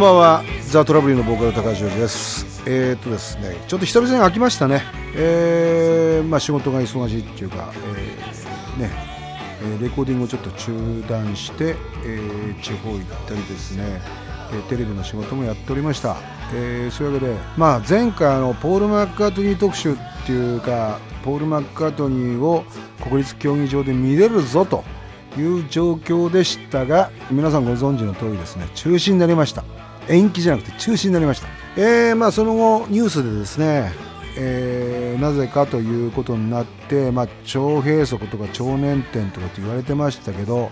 んばんは。ザ・トラブリーのボーカル高橋です。えー、っとですねちょっと久々に飽きましたね。えー、まあ仕事が忙しいっていうか、えー、ねレコーディングをちょっと中断して、えー、地方行ったりですねテレビの仕事もやっておりました、えー、そういうわけで、まあ、前回のポール・マッカートニー特集っていうかポール・マッカートニーを国立競技場で見れるぞという状況でしたが皆さんご存知の通りですね中止になりました。延期じゃなくて中止になりました、えー、まあ、その後ニュースでですね、えー、なぜかということになって、まあ、腸閉塞とか腸粘点とかって言われてましたけど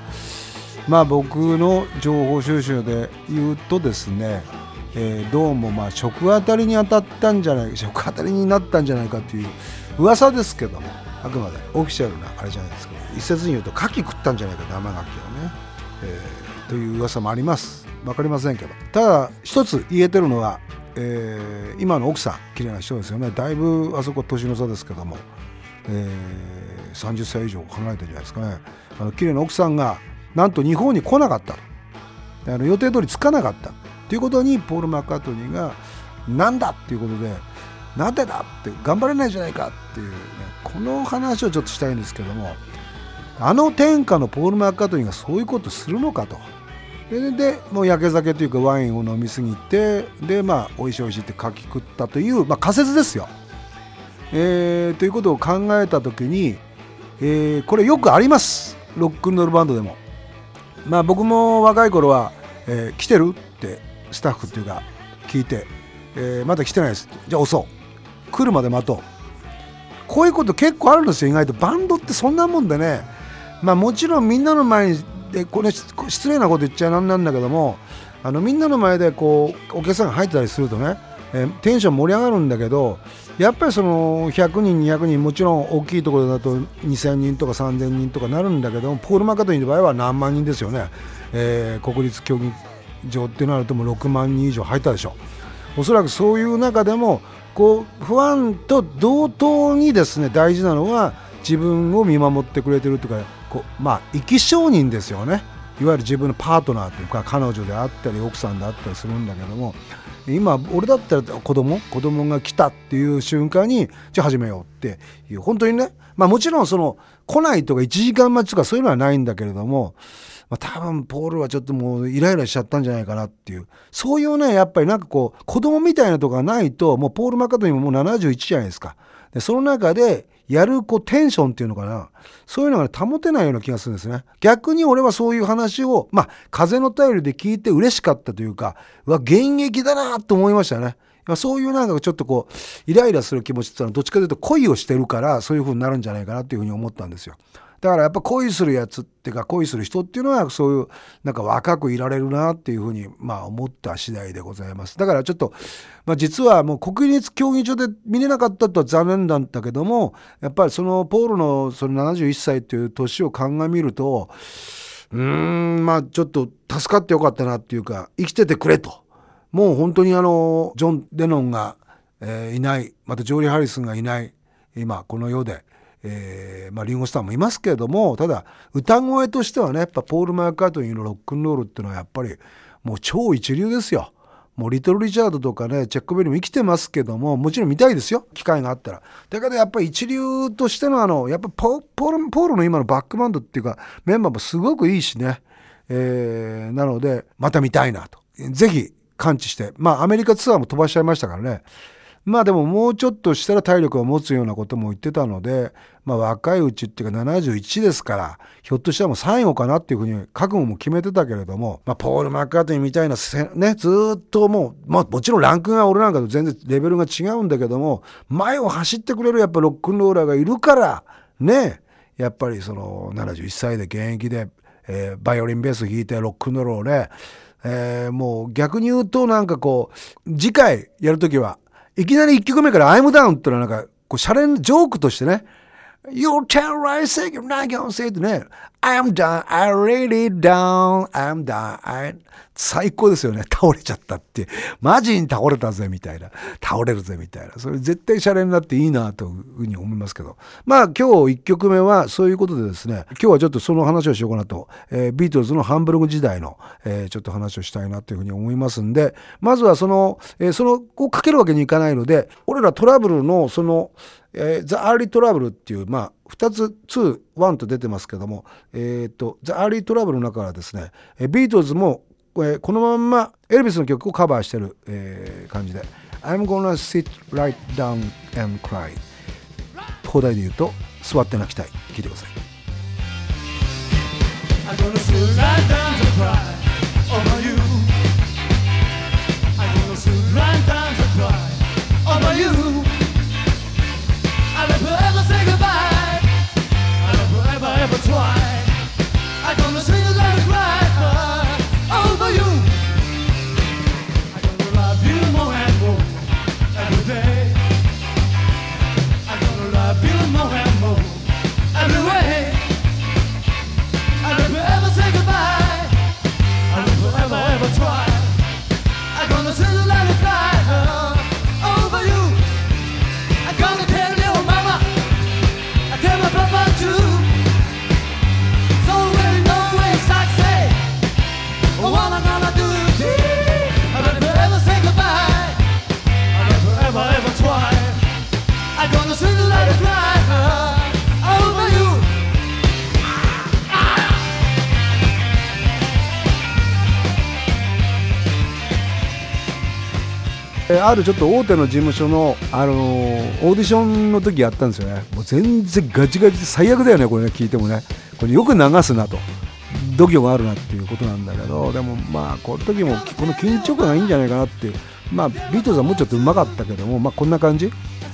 まあ僕の情報収集で言うとですね、えー、どうもまあ食当たりに当たったんじゃない食当たりになったんじゃないかという噂ですけどもあくまでオフィシャルなあれじゃないですか一説に言うと牡蠣食ったんじゃないか生牡蠣をね、えー、という噂もあります。分かりませんけど。ただ一つ言えてるのは、えー、今の奥さん綺麗な人ですよね。だいぶあそこ年の差ですけども、えー、30歳以上離れてるじゃないですかね。あの綺麗な奥さんがなんと日本に来なかったあの予定通り着かなかった。ということにポール・マッカートニーがなんだっていうことでなんでだって頑張れないじゃないかっていうねこの話をちょっとしたいんですけどもあの天下のポール・マッカートニーがそういうことするのかと。ででもう焼け酒というかワインを飲みすぎてでまあ美味しい美味しいって書き食ったという、まあ、仮説ですよ、えー、ということを考えた時に、えー、これよくあります。ロックンロールバンドでも。まあ僕も若い頃は、えー、来てるってスタッフっていうか聞いて、えー、まだ来てないですじゃあ押そう。来るまで待とう。こういうこと結構あるんですよ意外と。バンドってそんなもんでね。まあもちろんみんなの前にでこれ失礼なこと言っちゃなんなんだけどもあのみんなの前でこうお客さんが入ってたりするとね、えー、テンション盛り上がるんだけどやっぱりその100人200人もちろん大きいところだと2000人とか3000人とかなるんだけどポール・マカトニーの場合は何万人ですよね、えー、国立競技場ってなるともう6万人以上入ったでしょ。おそらくそういう中でもこう不安と同等にですね大事なのは自分を見守ってくれてるとかこうまあ生き証人ですよね。いわゆる自分のパートナーというか彼女であったり奥さんであったりするんだけども今俺だったら子供？子供が来たっていう瞬間にじゃあ始めようっていう。本当にね。まあもちろんその来ないとか1時間待ちとかそういうのはないんだけれども、まあ、多分ポールはちょっともうイライラしちゃったんじゃないかなっていう。そういうねやっぱりなんかこう子供みたいなとこがないともうポール・マカトニーももう71じゃないですか。でその中でやるこうテンションっていうのかな。そういうのが、ね、保てないような気がするんですね。逆に俺はそういう話をまあ風の便りで聞いて嬉しかったというかうわ現役だなと思いましたね。そういうなんかちょっとこうイライラする気持ちっていうのはどっちかというと恋をしてるからそういう風になるんじゃないかなっていうふうに思ったんですよ。だからやっぱ恋するやつっていうか恋する人っていうのはそういうなんか若くいられるなっていうふうにまあ思った次第でございます。だからちょっと、まあ、実はもう国立競技場で見れなかったとは残念だったけどもやっぱりそのポールのその71歳という年を鑑みるとうーんまあちょっと助かってよかったなっていうか生きててくれと。もう本当にあのジョン・デノンが、えー、いない。またジョーリー・ハリスンがいない。今この世で。えー、まあ、リンゴスターもいますけれどもただ歌声としてはねやっぱポール・マーカートニーのロックンロールっていうのはやっぱりもう超一流ですよ。もうリトル・リチャードとかねチェックベリーも生きてますけどももちろん見たいですよ機会があったら。だけどやっぱり一流としてのあのやっぱポポールポールの今のバックバンドっていうかメンバーもすごくいいしね、えー、なのでまた見たいなと。ぜひ感知してまあアメリカツアーも飛ばしちゃいましたからね。まあでももうちょっとしたら体力を持つようなことも言ってたので、まあ、若いうちっていうか71ですからひょっとしたらもう最後かなっていうふうに覚悟も決めてたけれども、まあ、ポール・マッカートニーみたいなねずっともう、まあ、もちろんランクが俺なんかと全然レベルが違うんだけども前を走ってくれるやっぱロックンローラーがいるからねやっぱりその71歳で現役で、えー、バイオリンベース弾いてロックンロールをねえー、もう逆に言うとなんかこう次回やるときはいきなり1曲目から「アイムダウンってのはなんかこうシャレンジョークとしてね You're terrorizing, you're not gonna say ってね。I'm done, I'm really down, I'm done, I... 最高ですよね。倒れちゃったって。マジに倒れたぜ、みたいな。倒れるぜ、みたいな。それ絶対シャレになっていいな、というふうに思いますけど。まあ今日1曲目はそういうことでですね、今日はちょっとその話をしようかなと、えー、ビートルズのハンブルグ時代の、えー、ちょっと話をしたいなというふうに思いますんで、まずはその、えー、その、こうかけるわけにいかないので、俺らトラブルのその、えー、ザ・アーリー・トラブルっていう、まあ、2つ、2、1と出てますけども、えーっ、と、ザ・アーリー・トラブルの中からですね、ビートルズも、えー、このまんまエルビスの曲をカバーしてる、えー、感じで、I'm gonna sit right down and cry。邦題で言うと、座って泣きたい。聞いてください。I'm gonna sit right down and cry over you. I'm gonna sit right down and cry over you. twine. I come to sing as I cry. あるちょっと大手の事務所の、あのー、オーディションの時やったんですよね。もう全然ガチガチで最悪だよねこれね聞いてもね。これよく流すなと。度胸があるなっていうことなんだけどでもまあこの時もこの緊張感がいいんじゃないかなって。まあビートルズはもうちょっとうまかったけどもまあこんな感じ。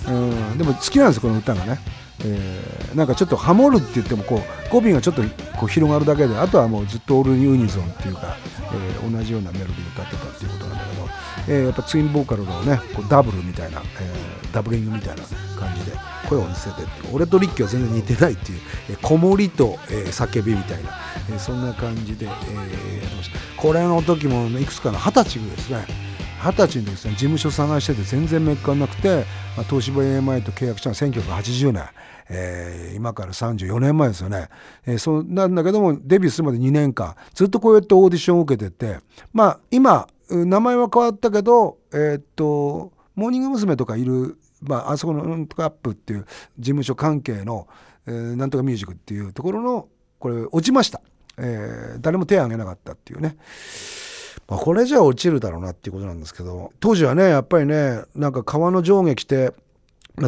うんでも好きなんですこの歌がね。えー、なんかちょっとハモるって言ってもこう語尾がちょっとこう広がるだけであとはもうずっとオールユニゾンっていうか、えー、同じようなメロディーを歌ってたっていうことなんだけど、えー、やっぱツインボーカルのねこうダブルみたいな、えー、ダブリングみたいな感じで声を似せてて俺とリッキーは全然似てないっていう、えー、子守と、えー、叫びみたいな、えー、そんな感じで、えー、やってましたこれの時もいくつかの二十歳ですね二十歳のですね事務所探してて全然めっかなくて、まあ、東芝 AMI と契約したのは1980年。えー、今から34年前ですよね、えー、そうなんだけどもデビューするまで2年間ずっとこうやってオーディションを受けててまあ今名前は変わったけどえー、っとモーニング娘。とかいる、まあ、あそこのなんとかアップっていう事務所関係の、えー、なんとかミュージックっていうところのこれ落ちました、えー、誰も手を挙げなかったっていうねまあ、これじゃ落ちるだろうなっていうことなんですけど当時はねやっぱりねなんか川の上下来て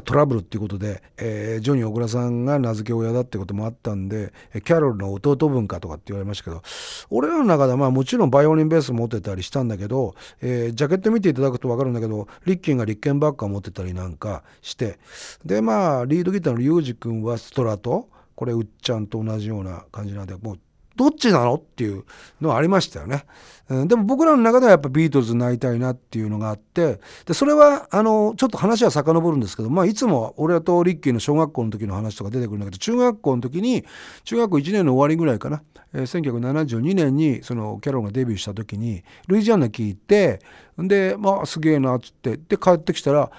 トラブルっていうことで、えー、ジョニー小倉さんが名付け親だってこともあったんでキャロルの弟分かとかって言われましたけど俺らの中ではまあもちろんバイオリンベース持ってたりしたんだけど、えー、ジャケット見ていただくと分かるんだけどリッキンがリッケンバッカー持ってたりなんかしてでまあリードギターのユージ君はストラトこれうっちゃんと同じような感じなんでもうどっちなの？っていうのはありましたよね。うん、でも僕らの中ではやっぱビートルズになりたいなっていうのがあってでそれはあのちょっと話は遡るんですけど、まあ、いつも俺とリッキーの小学校の時の話とか出てくるんだけど中学校の時に中学校1年の終わりぐらいかな、え、1972年にそのキャロンがデビューした時にルイジアンナ聞いてでまあすげえなっつってで帰ってきたら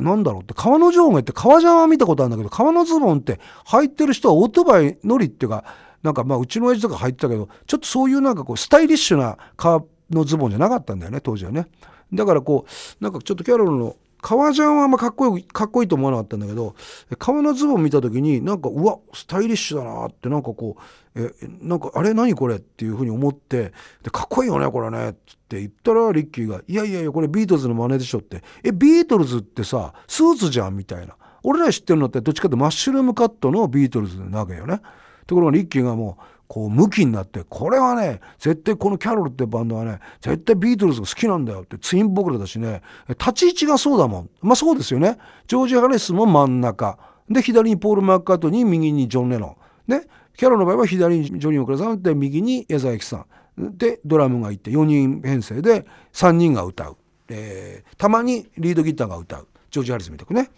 なんだろうって川の上下って革ジャンは見たことあるんだけど革のズボンって履いてる人はオートバイ乗りっていうかなんかまあうちの親父とか履いてたけどちょっとそういうなんかこうスタイリッシュな革のズボンじゃなかったんだよね当時はね。だからこうなんかちょっとキャロルの革ジャンはあんまかっこいいかっこいいと思わなかったんだけど革のズボン見た時になんかうわスタイリッシュだなってなんかこうえなんかあれ何これっていうふうに思ってでかっこいいよねこれねって言ったらリッキーが「いやいやいやこれビートルズの真似でしょ」って「えビートルズってさスーツじゃん」みたいな。俺ら知ってるのってどっちかってマッシュルームカットのビートルズなわけよね。ところがリッキーがもうこうムキになってこれはね絶対このキャロルってバンドはね絶対ビートルズが好きなんだよってツインボーカルだしね立ち位置がそうだもん。まあそうですよね。ジョージ・ハレスも真ん中。で左にポール・マッカートニー右にジョン・レノン。ねキャロルの場合は左にジョニー・オクラさんで右に矢沢永吉さん。でドラムがいて4人編成で3人が歌う、えー、たまにリードギターが歌う。ジョージ・ハリスみたくね。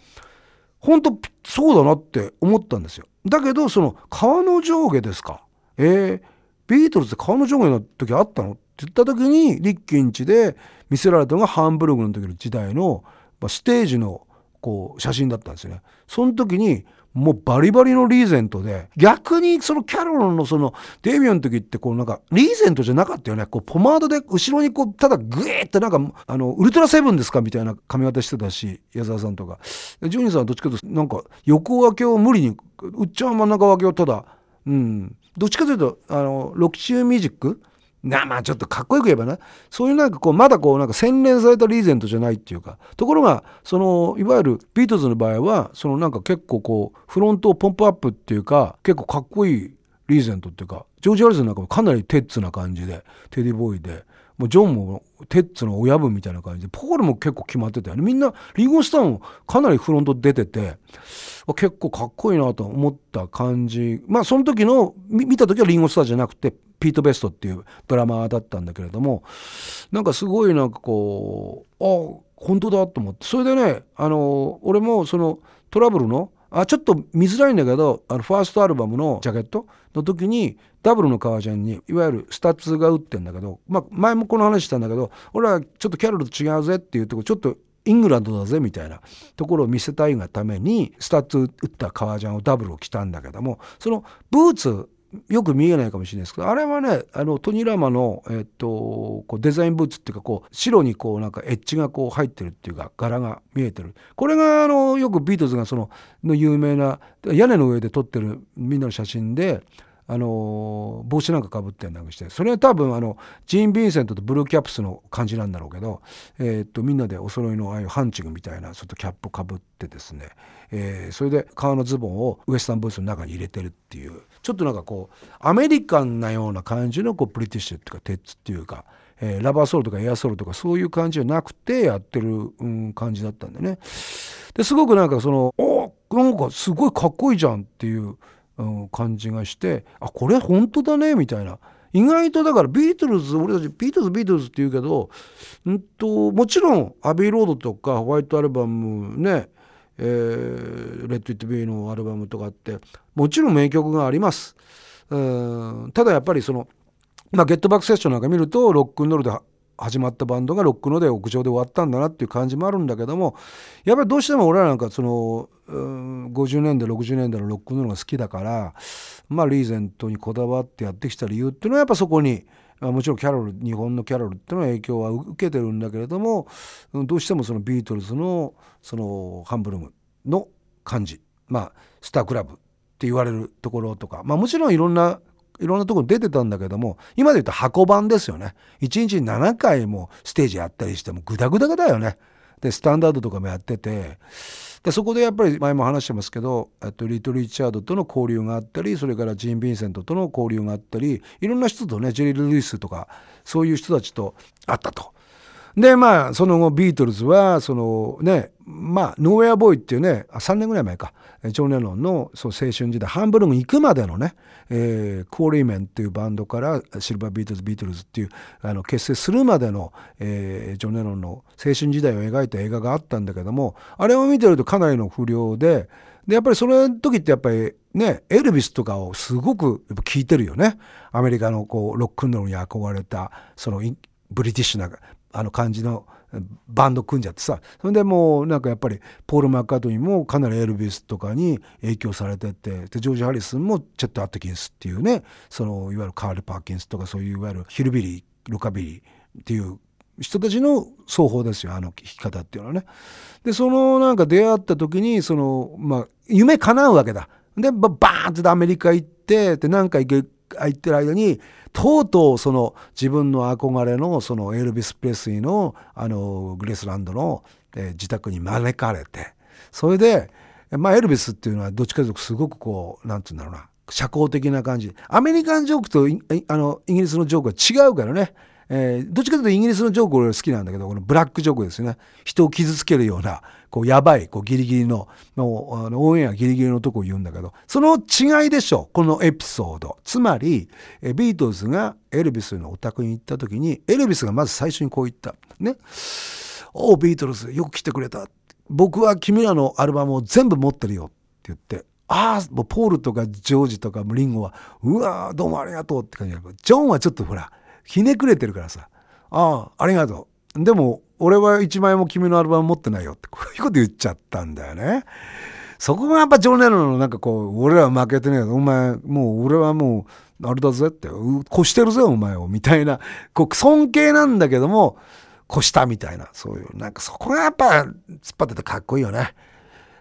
本当そうだなって思ったんですよ。だけどその川の上下ですかえー、ビートルズって川の上下の時あったの？って言った時にリッキンチで見せられたのがハンブルグの時の時代のステージのこう写真だったんですよね。その時にもうバリバリのリーゼントで逆にそのキャロルのそのデビューの時ってこうなんかリーゼントじゃなかったよね。こうポマードで後ろにこうただグエーってなんかあのウルトラセブンですかみたいな髪型してたし矢沢さんとか。ジョニーさんはどっちかというとなんか横分けを無理にうっちゃん真ん中分けをただうん。どっちかというとあのロキシューミュージックなまあちょっとかっこよく言えばねそういうなんかこうまだこうなんか洗練されたリーゼントじゃないっていうか。ところがそのいわゆるビートルズの場合はそのなんか結構こうフロントをポンプアップっていうか結構かっこいいリーゼントっていうかジョージ・ハリスなんかもかなりテッズな感じでテディボーイでもうジョンもテッズの親分みたいな感じでポールも結構決まってたよね。みんなリンゴスターもかなりフロント出てて結構かっこいいなと思った感じ。まあその時の見た時はリンゴスターじゃなくてピート・ベストっていうドラマーだったんだけれどもなんかすごいなんかこうあ本当だと思って。それでねあの俺もそのトラブルのあちょっと見づらいんだけどあのファーストアルバムのジャケットの時にダブルの革ジャンにいわゆるスタッズが打ってんだけど、まあ、前もこの話したんだけど俺はちょっとキャロルと違うぜっていうとこちょっとイングランドだぜみたいなところを見せたいがためにスタッズ打った革ジャンをダブルを着たんだけどもそのブーツよく見えないかもしれないですけどあれはねあのトニーラマの、えっと、こうデザインブーツっていうかこう白にこうなんかエッジがこう入ってるっていうか柄が見えてる。これがあのよくビートルズがそのの有名な屋根の上で撮ってるみんなの写真であの帽子なんかかぶってんなんかして。それは多分あのジーン・ヴィンセントとブルーキャップスの感じなんだろうけど、えー、っとみんなでお揃いのああいうハンチングみたいなちょっとキャップかぶってですね、えー、それで革のズボンをウエスタンブーツの中に入れてるっていう。ちょっとなんかこうアメリカンなような感じのこうブリティッシュっていうかテッズっていうか。えー、ラバーソールとかエアソールとかそういう感じじゃなくてやってる、うん、感じだったんでね。ですごくなんかそのおなんかすごいかっこいいじゃんっていううん、感じがしてあこれ本当だねみたいな意外とだからビートルズ俺たちビートルズビートルズって言うけど、うんと、もちろんアビーロードとかホワイトアルバムねえー、レッド・イット・ビーのアルバムとかってもちろん名曲があります。うんただやっぱりその、まあ、ゲットバックセッションなんか見るとロックンロールで始まったバンドがロックので屋上で終わったんだなっていう感じもあるんだけどもやっぱりどうしても俺らなんかその50年代60年代のロックンロールが好きだからまあリーゼントにこだわってやってきた理由っていうのはやっぱそこにもちろんキャロル日本のキャロルっていうのは影響は受けてるんだけれどもどうしてもそのビートルズのそのハンブルムの感じまあスタークラブって言われるところとかまあもちろんいろんないろんなところ出てたんだけども今で言うと箱番ですよね1日7回もステージやったりしてもグダグダだよねでスタンダードとかもやっててでそこでやっぱり前も話してますけどえっとリト・リチャードとの交流があったりそれからジン・ヴィンセントとの交流があったりいろんな人とねジェリー・ルイスとかそういう人たちと会ったと。でまあその後ビートルズはそのねまあノーウェアボーイっていうね3年ぐらい前か。ジョン・レノンのそう青春時代ハンブルグ行くまでのね、えー、クオリーメンっていうバンドからシルバービートルズビートルズっていうあの結成するまでの、えー、ジョン・レノンの青春時代を描いた映画があったんだけどもあれを見てるとかなりの不良ででやっぱりその時ってやっぱりねエルビスとかをすごくやっぱ聞いてるよね。アメリカのこうロックンロールに憧れたそのブリティッシュなあの感じのバンド組んじゃってさそれでもうなんかやっぱりポール・マッカートニーもかなりエルビスとかに影響されててでジョージ・ハリスンもチェット・アットキンスっていうねそのいわゆるカール・パーキンスとかそういういわゆるヒルビリーロカビリーっていう人たちの双方ですよあの弾き方っていうのはね。でそのなんか出会った時にそのまあ夢叶うわけだ。でバーンってアメリカ行ってで何か行ってる間にとうとうその自分の憧れのそのエルビス・プレスリーのあのグレスランドの、え、自宅に招かれてそれで、まあ、エルビスっていうのはどっちかというとすごくこうなんて言うんだろうな社交的な感じ。アメリカンジョークとあのイギリスのジョークは違うからね。えー、どっちかというとイギリスのジョーク俺好きなんだけどこのブラックジョークですよね。人を傷つけるようなこうやばいこうギリギリののあのオンエアギリギリのとこを言うんだけどその違いでしょこのエピソード。つまり、ビートルズがエルビスのお宅に行った時にエルビスがまず最初にこう言った。ね「おビートルズよく来てくれた」僕は君らのアルバムを全部持ってるよ。って言って。ああもうポールとかジョージとかリンゴはうわどうもありがとうって感じだジョンはちょっとほらひねくれてるからさ。ああありがとう。でも俺は一枚も君のアルバム持ってないよって こういうこと言っちゃったんだよね。そこがやっぱジョン・レノンのなんかこう、俺ら負けてねえお前、もう俺はもう、あれだぜって、越してるぜお前を、みたいな、こう、尊敬なんだけども、越したみたいな、そういう、なんかそこがやっぱ、突っ張っててかっこいいよね。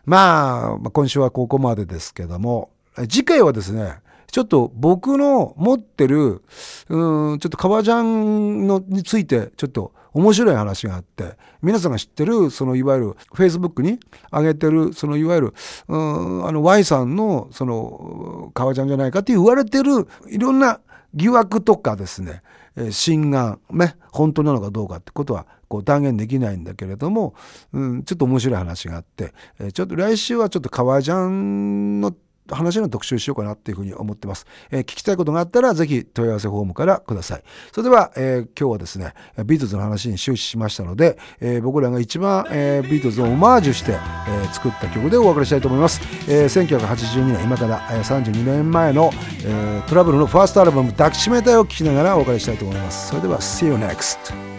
まあ、今週はここまでですけども、次回はですね、ちょっと僕の持ってる、うん、ちょっと革ジャンのについて、ちょっと面白い話があって、皆さんが知ってる、そのいわゆる Facebook に上げてる、そのいわゆる、うん、あの Y さんのその革ジャンじゃないかって言われてるいろんな疑惑とかですね、え心眼、ね、本当なのかどうかってことはこう断言できないんだけれども、うん、ちょっと面白い話があって、えちょっと来週はちょっと革ジャンの話の特集しようかなっていうふうに思ってます。えー、聞きたいことがあったらぜひ問い合わせフォームからください。それでは、えー、今日はですね、ビートズの話に終始しましたので、えー、僕らが一番、えビートズをオマージュして、え作った曲でお別れしたいと思います。え1982年、今から、え32年前の、えトラブルのファーストアルバム抱きしめたいを聴きながらお別れしたいと思います。それでは、See you next!